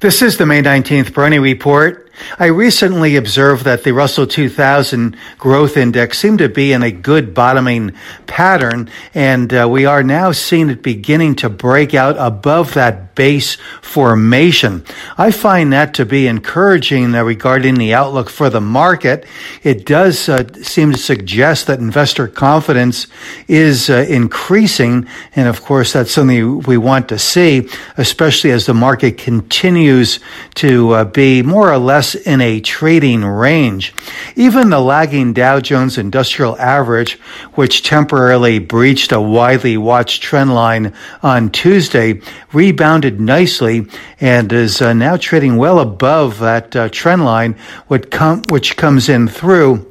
This is the May 19th Peroni Report. I recently observed that the Russell 2000 growth index seemed to be in a good bottoming pattern, and uh, we are now seeing it beginning to break out above that base formation. I find that to be encouraging regarding the outlook for the market. It does uh, seem to suggest that investor confidence is uh, increasing, and of course, that's something we want to see, especially as the market continues to uh, be more or less in a trading range. Even the lagging Dow Jones Industrial Average, which temporarily breached a widely watched trend line on Tuesday, rebounded nicely and is uh, now trading well above that uh, trend line, which, com- which comes in through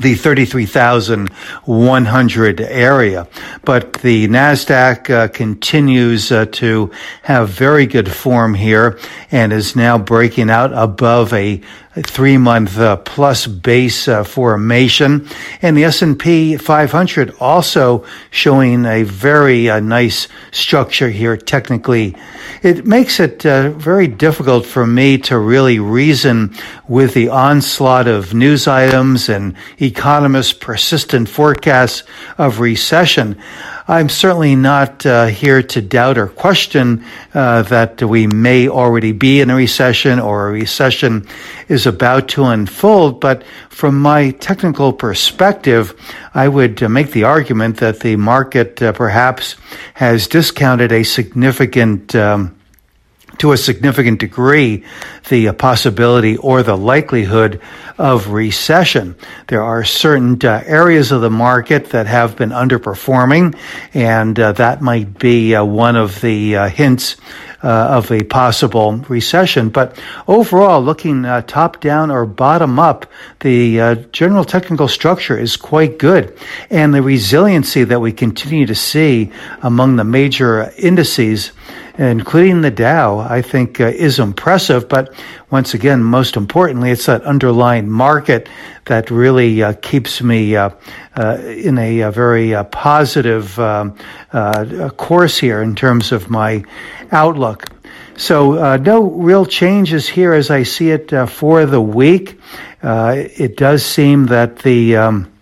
the 33,100 area. But the NASDAQ uh, continues uh, to have very good form here and is now breaking out above a three month uh, plus base uh, formation. And the S&P 500 also showing a very uh, nice structure here technically. It makes it uh, very difficult for me to really reason with the onslaught of news items and economists persistent forecasts of recession I'm certainly not uh, here to doubt or question uh, that we may already be in a recession or a recession is about to unfold. But from my technical perspective, I would uh, make the argument that the market uh, perhaps has discounted a significant um, to a significant degree the possibility or the likelihood of recession. There are certain uh, areas of the market that have been underperforming, and uh, that might be uh, one of the uh, hints uh, of a possible recession. But overall, looking uh, top down or bottom up, the general technical structure is quite good. And the resiliency that we continue to see among the major indices including the Dow, I think uh, is impressive. But once again, most importantly, it's that underlying market that really uh, keeps me uh, uh in a, a very uh, positive um, uh, course here in terms of my outlook. So no real changes here as I see it for the week. it does seem that the um,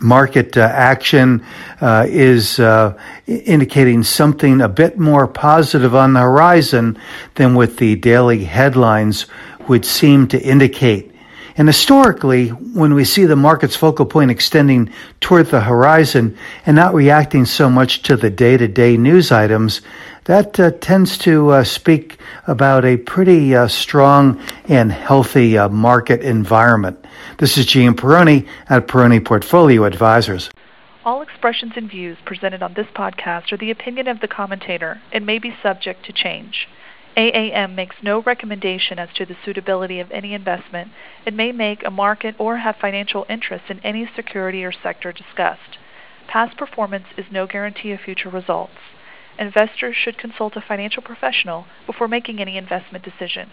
market uh, action uh, is uh, indicating something a bit more positive on the horizon than what the daily headlines would seem to indicate. And historically, when we see the market's focal point extending toward the horizon and not reacting so much to the day to day news items, that uh, tends to uh, speak about a pretty uh, strong and healthy uh, market environment. This is Gene Peroni at Peroni Portfolio Advisors. All expressions and views presented on this podcast are the opinion of the commentator and may be subject to change. AAM makes no recommendation as to the suitability of any investment It may make a market or have financial interest in any security or sector discussed. Past performance is no guarantee of future results. Investors should consult a financial professional before making any investment decision.